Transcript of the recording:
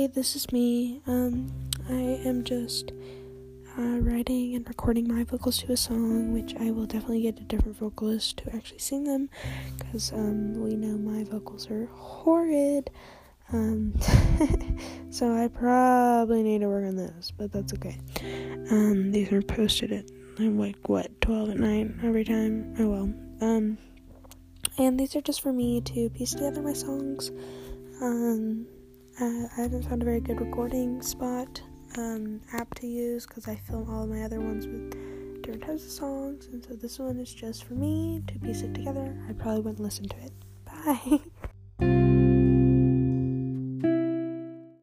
hey, this is me. Um, I am just uh, writing and recording my vocals to a song, which I will definitely get a different vocalist to actually sing them, because um, we know my vocals are horrid. Um, so I probably need to work on this, but that's okay. Um, these are posted at like what 12 at night every time. Oh well. Um, and these are just for me to piece together my songs. Um, I, I haven't found a very good recording spot um, app to use because I film all of my other ones with different types of songs, and so this one is just for me to piece it together. I probably wouldn't listen to it. Bye.